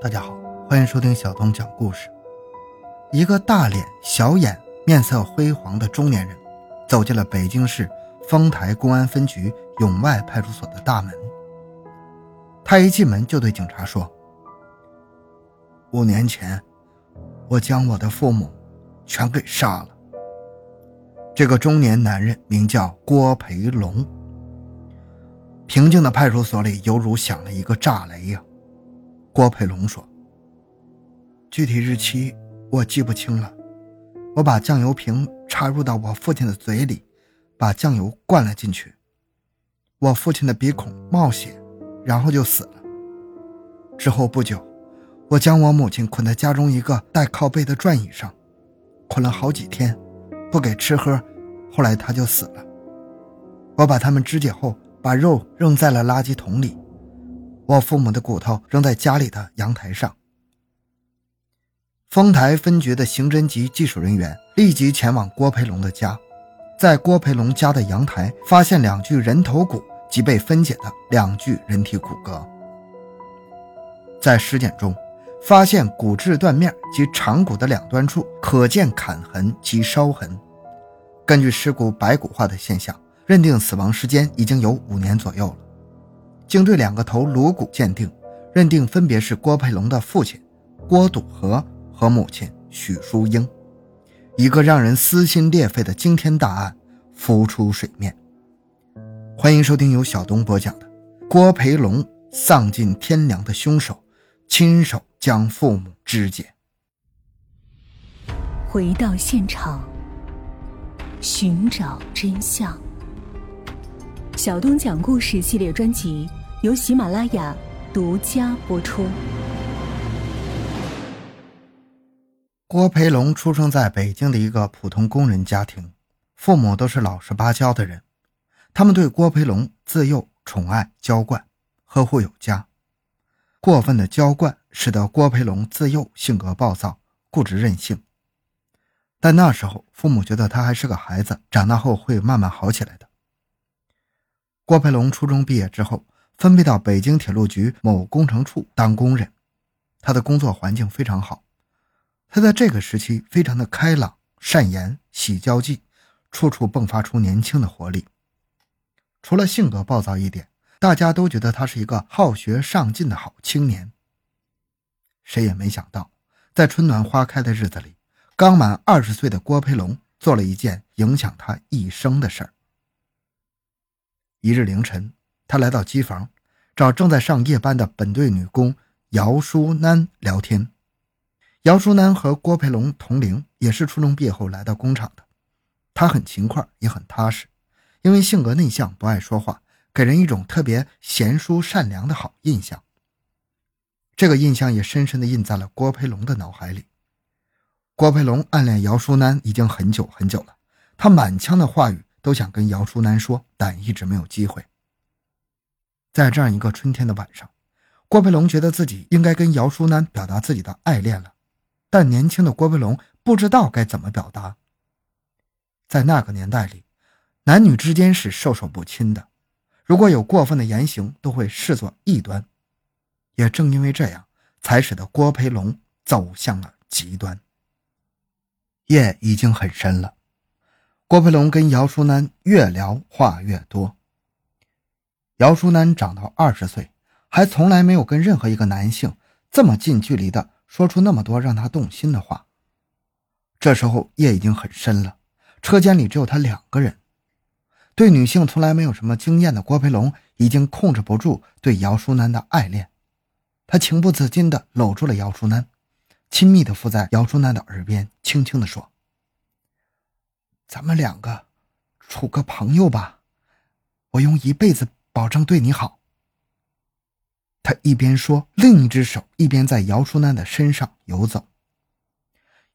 大家好，欢迎收听小东讲故事。一个大脸、小眼、面色辉煌的中年人走进了北京市丰台公安分局永外派出所的大门。他一进门就对警察说：“五年前，我将我的父母全给杀了。”这个中年男人名叫郭培龙。平静的派出所里犹如响了一个炸雷呀！郭培龙说：“具体日期我记不清了，我把酱油瓶插入到我父亲的嘴里，把酱油灌了进去。我父亲的鼻孔冒血，然后就死了。之后不久，我将我母亲捆在家中一个带靠背的转椅上，捆了好几天，不给吃喝，后来他就死了。我把他们肢解后。”把肉扔在了垃圾桶里，我父母的骨头扔在家里的阳台上。丰台分局的刑侦局技术人员立即前往郭培龙的家，在郭培龙家的阳台发现两具人头骨及被分解的两具人体骨骼。在尸检中，发现骨质断面及长骨的两端处可见砍痕及烧痕。根据尸骨白骨化的现象。认定死亡时间已经有五年左右了。经对两个头颅骨鉴定，认定分别是郭培龙的父亲郭笃和和母亲许淑英。一个让人撕心裂肺的惊天大案浮出水面。欢迎收听由小东播讲的《郭培龙丧尽天良的凶手亲手将父母肢解》。回到现场，寻找真相。小东讲故事系列专辑由喜马拉雅独家播出。郭培龙出生在北京的一个普通工人家庭，父母都是老实巴交的人。他们对郭培龙自幼宠爱娇惯，呵护有加。过分的娇惯使得郭培龙自幼性格暴躁、固执任性。但那时候父母觉得他还是个孩子，长大后会慢慢好起来的。郭培龙初中毕业之后，分配到北京铁路局某工程处当工人。他的工作环境非常好，他在这个时期非常的开朗、善言、喜交际，处处迸发出年轻的活力。除了性格暴躁一点，大家都觉得他是一个好学上进的好青年。谁也没想到，在春暖花开的日子里，刚满二十岁的郭培龙做了一件影响他一生的事儿。一日凌晨，他来到机房，找正在上夜班的本队女工姚淑楠聊天。姚淑楠和郭培龙同龄，也是初中毕业后来到工厂的。她很勤快，也很踏实，因为性格内向，不爱说话，给人一种特别贤淑善良的好印象。这个印象也深深地印在了郭培龙的脑海里。郭培龙暗恋姚淑楠已经很久很久了，他满腔的话语。都想跟姚淑楠说，但一直没有机会。在这样一个春天的晚上，郭培龙觉得自己应该跟姚淑楠表达自己的爱恋了，但年轻的郭培龙不知道该怎么表达。在那个年代里，男女之间是授受不亲的，如果有过分的言行，都会视作异端。也正因为这样，才使得郭培龙走向了极端。夜已经很深了。郭培龙跟姚淑楠越聊话越多。姚淑楠长到二十岁，还从来没有跟任何一个男性这么近距离的说出那么多让他动心的话。这时候夜已经很深了，车间里只有他两个人。对女性从来没有什么经验的郭培龙已经控制不住对姚淑楠的爱恋，他情不自禁地搂住了姚淑楠，亲密地附在姚淑楠的耳边，轻轻地说。咱们两个处个朋友吧，我用一辈子保证对你好。他一边说，另一只手一边在姚淑楠的身上游走。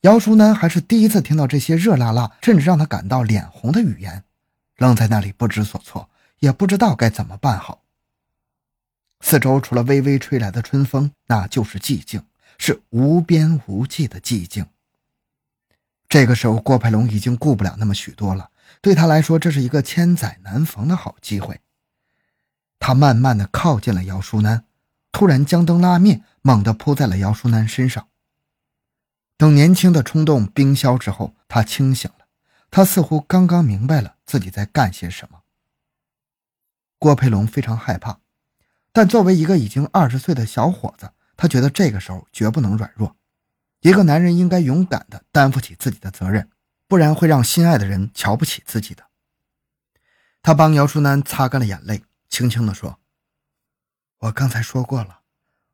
姚淑楠还是第一次听到这些热辣辣，甚至让他感到脸红的语言，愣在那里不知所措，也不知道该怎么办好。四周除了微微吹来的春风，那就是寂静，是无边无际的寂静。这个时候，郭培龙已经顾不了那么许多了。对他来说，这是一个千载难逢的好机会。他慢慢的靠近了姚淑楠，突然将灯拉灭，猛地扑在了姚淑楠身上。等年轻的冲动冰消之后，他清醒了。他似乎刚刚明白了自己在干些什么。郭培龙非常害怕，但作为一个已经二十岁的小伙子，他觉得这个时候绝不能软弱。一个男人应该勇敢的担负起自己的责任，不然会让心爱的人瞧不起自己的。他帮姚淑楠擦干了眼泪，轻轻地说：“我刚才说过了，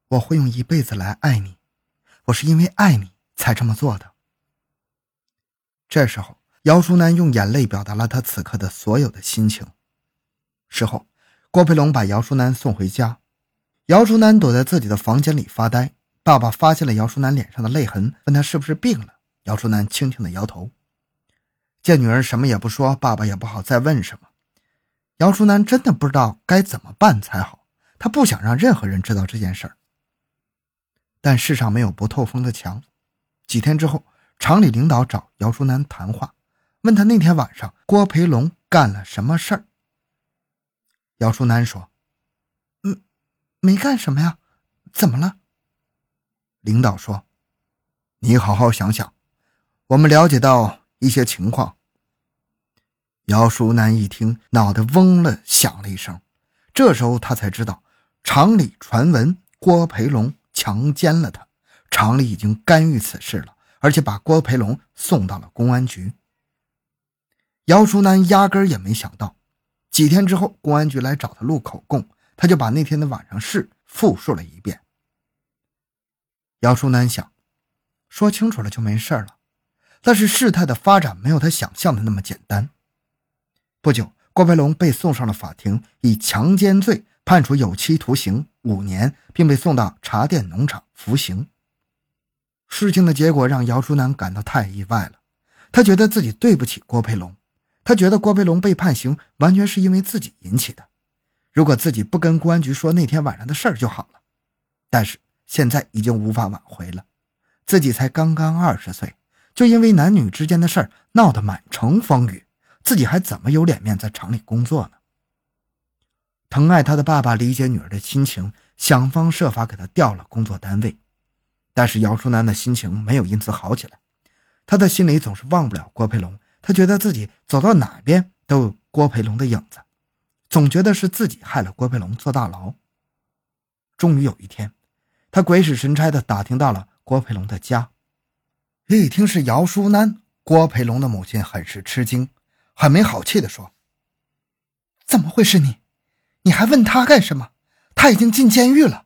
我会用一辈子来爱你，我是因为爱你才这么做的。”这时候，姚淑楠用眼泪表达了他此刻的所有的心情。事后。郭培龙把姚淑楠送回家，姚淑楠躲在自己的房间里发呆。爸爸发现了姚淑楠脸上的泪痕，问他是不是病了。姚淑楠轻轻的摇头。见女儿什么也不说，爸爸也不好再问什么。姚淑楠真的不知道该怎么办才好，她不想让任何人知道这件事儿。但世上没有不透风的墙。几天之后，厂里领导找姚淑楠谈话，问他那天晚上郭培龙干了什么事儿。姚淑楠说：“嗯，没干什么呀，怎么了？”领导说：“你好好想想，我们了解到一些情况。”姚淑楠一听，脑袋嗡了响了一声。这时候他才知道，厂里传闻郭培龙强奸了他，厂里已经干预此事了，而且把郭培龙送到了公安局。姚淑楠压根也没想到。几天之后，公安局来找他录口供，他就把那天的晚上事复述了一遍。姚淑楠想，说清楚了就没事了，但是事态的发展没有他想象的那么简单。不久，郭培龙被送上了法庭，以强奸罪判处有期徒刑五年，并被送到茶店农场服刑。事情的结果让姚淑楠感到太意外了，他觉得自己对不起郭培龙。他觉得郭培龙被判刑完全是因为自己引起的，如果自己不跟公安局说那天晚上的事儿就好了。但是现在已经无法挽回了，自己才刚刚二十岁，就因为男女之间的事儿闹得满城风雨，自己还怎么有脸面在厂里工作呢？疼爱他的爸爸理解女儿的心情，想方设法给他调了工作单位，但是姚淑楠的心情没有因此好起来，他的心里总是忘不了郭培龙。他觉得自己走到哪边都有郭培龙的影子，总觉得是自己害了郭培龙坐大牢。终于有一天，他鬼使神差地打听到了郭培龙的家，一听是姚淑楠，郭培龙的母亲很是吃惊，很没好气地说：“怎么会是你？你还问他干什么？他已经进监狱了。”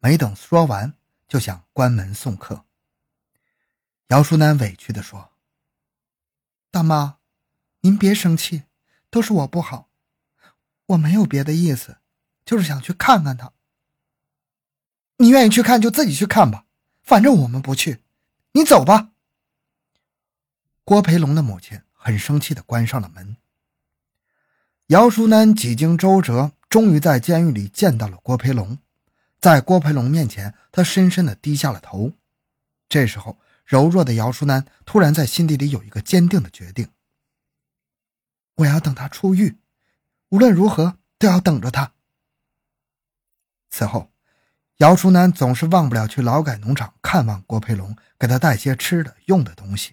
没等说完，就想关门送客。姚淑楠委屈地说。大妈，您别生气，都是我不好，我没有别的意思，就是想去看看他。你愿意去看就自己去看吧，反正我们不去，你走吧。郭培龙的母亲很生气的关上了门。姚淑楠几经周折，终于在监狱里见到了郭培龙，在郭培龙面前，他深深的低下了头。这时候。柔弱的姚淑楠突然在心底里有一个坚定的决定：我要等他出狱，无论如何都要等着他。此后，姚淑楠总是忘不了去劳改农场看望郭培龙，给他带些吃的用的东西。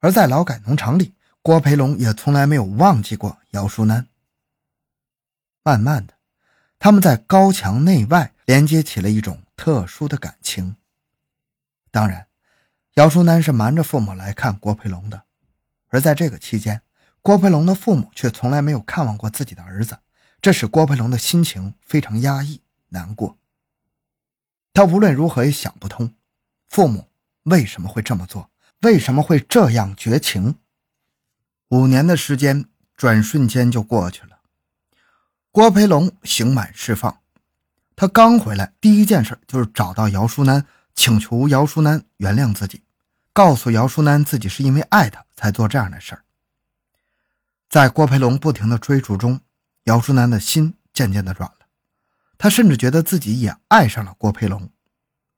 而在劳改农场里，郭培龙也从来没有忘记过姚淑楠。慢慢的，他们在高墙内外连接起了一种特殊的感情。当然。姚淑楠是瞒着父母来看郭培龙的，而在这个期间，郭培龙的父母却从来没有看望过自己的儿子，这使郭培龙的心情非常压抑难过。他无论如何也想不通，父母为什么会这么做，为什么会这样绝情。五年的时间转瞬间就过去了，郭培龙刑满释放，他刚回来，第一件事就是找到姚淑楠，请求姚淑楠原谅自己。告诉姚淑楠，自己是因为爱她才做这样的事儿。在郭培龙不停的追逐中，姚淑楠的心渐渐的软了，她甚至觉得自己也爱上了郭培龙。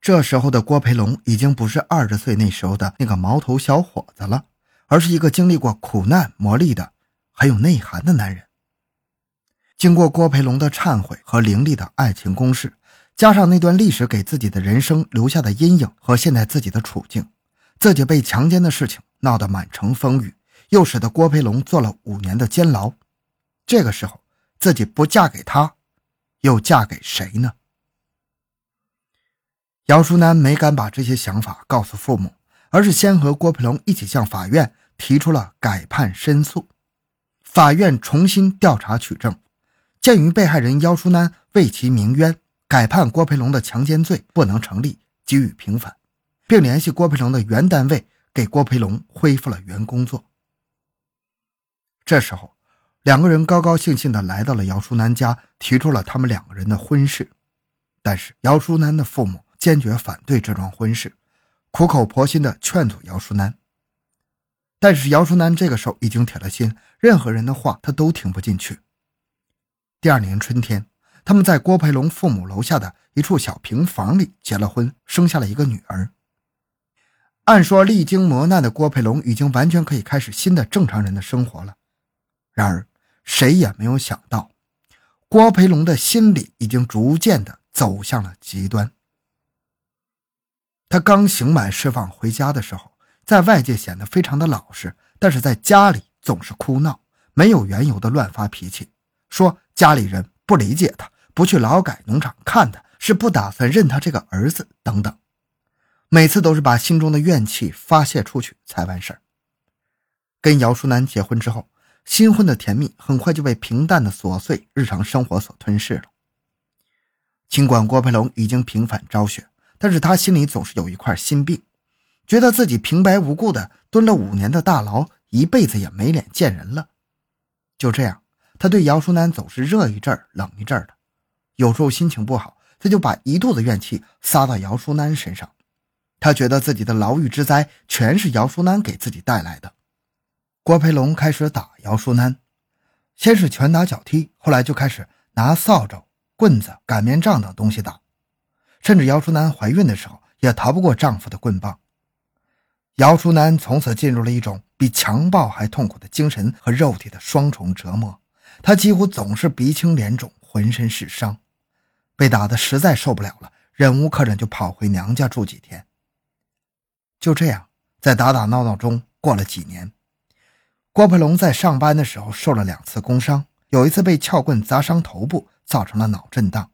这时候的郭培龙已经不是二十岁那时候的那个毛头小伙子了，而是一个经历过苦难磨砺的很有内涵的男人。经过郭培龙的忏悔和凌厉的爱情攻势，加上那段历史给自己的人生留下的阴影和现在自己的处境，自己被强奸的事情闹得满城风雨，又使得郭培龙坐了五年的监牢。这个时候，自己不嫁给他，又嫁给谁呢？姚淑楠没敢把这些想法告诉父母，而是先和郭培龙一起向法院提出了改判申诉。法院重新调查取证。鉴于被害人姚淑楠为其鸣冤，改判郭培龙的强奸罪不能成立，给予平反，并联系郭培龙的原单位给郭培龙恢复了原工作。这时候，两个人高高兴兴地来到了姚淑楠家，提出了他们两个人的婚事。但是姚淑楠的父母坚决反对这桩婚事，苦口婆心地劝阻姚淑楠。但是姚淑楠这个时候已经铁了心，任何人的话他都听不进去。第二年春天，他们在郭培龙父母楼下的一处小平房里结了婚，生下了一个女儿。按说历经磨难的郭培龙已经完全可以开始新的正常人的生活了，然而谁也没有想到，郭培龙的心理已经逐渐的走向了极端。他刚刑满释放回家的时候，在外界显得非常的老实，但是在家里总是哭闹，没有缘由的乱发脾气，说。家里人不理解他，不去劳改农场看他，是不打算认他这个儿子等等，每次都是把心中的怨气发泄出去才完事儿。跟姚淑楠结婚之后，新婚的甜蜜很快就被平淡的琐碎日常生活所吞噬了。尽管郭培龙已经平反昭雪，但是他心里总是有一块心病，觉得自己平白无故的蹲了五年的大牢，一辈子也没脸见人了。就这样。他对姚淑楠总是热一阵冷一阵的，有时候心情不好，他就把一肚子怨气撒到姚淑楠身上。他觉得自己的牢狱之灾全是姚淑楠给自己带来的。郭培龙开始打姚淑楠，先是拳打脚踢，后来就开始拿扫帚、棍子、擀面杖等东西打，甚至姚淑楠怀孕的时候也逃不过丈夫的棍棒。姚淑楠从此进入了一种比强暴还痛苦的精神和肉体的双重折磨。她几乎总是鼻青脸肿，浑身是伤，被打得实在受不了了，忍无可忍就跑回娘家住几天。就这样，在打打闹闹中过了几年。郭培龙在上班的时候受了两次工伤，有一次被撬棍砸伤头部，造成了脑震荡。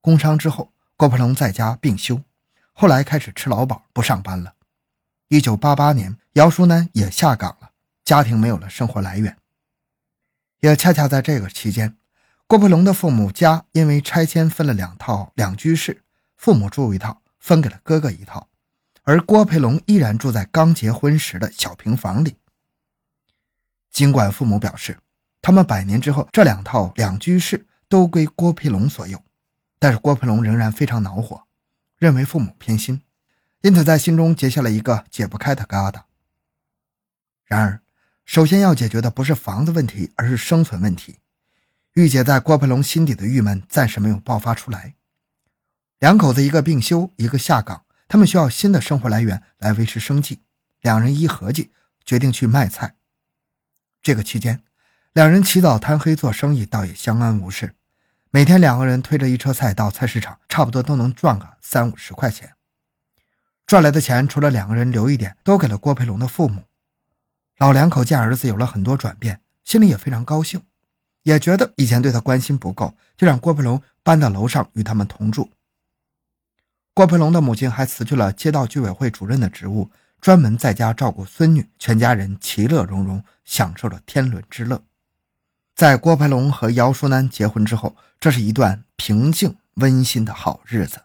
工伤之后，郭培龙在家病休，后来开始吃劳保，不上班了。一九八八年，姚淑楠也下岗了，家庭没有了生活来源。也恰恰在这个期间，郭培龙的父母家因为拆迁分了两套两居室，父母住一套，分给了哥哥一套，而郭培龙依然住在刚结婚时的小平房里。尽管父母表示，他们百年之后这两套两居室都归郭培龙所有，但是郭培龙仍然非常恼火，认为父母偏心，因此在心中结下了一个解不开的疙瘩。然而。首先要解决的不是房子问题，而是生存问题。玉姐在郭培龙心底的郁闷暂时没有爆发出来。两口子一个病休，一个下岗，他们需要新的生活来源来维持生计。两人一合计，决定去卖菜。这个期间，两人起早贪黑做生意，倒也相安无事。每天两个人推着一车菜到菜市场，差不多都能赚个三五十块钱。赚来的钱，除了两个人留一点，都给了郭培龙的父母。老两口见儿子有了很多转变，心里也非常高兴，也觉得以前对他关心不够，就让郭培龙搬到楼上与他们同住。郭培龙的母亲还辞去了街道居委会主任的职务，专门在家照顾孙女，全家人其乐融融，享受着天伦之乐。在郭培龙和姚淑楠结婚之后，这是一段平静温馨的好日子。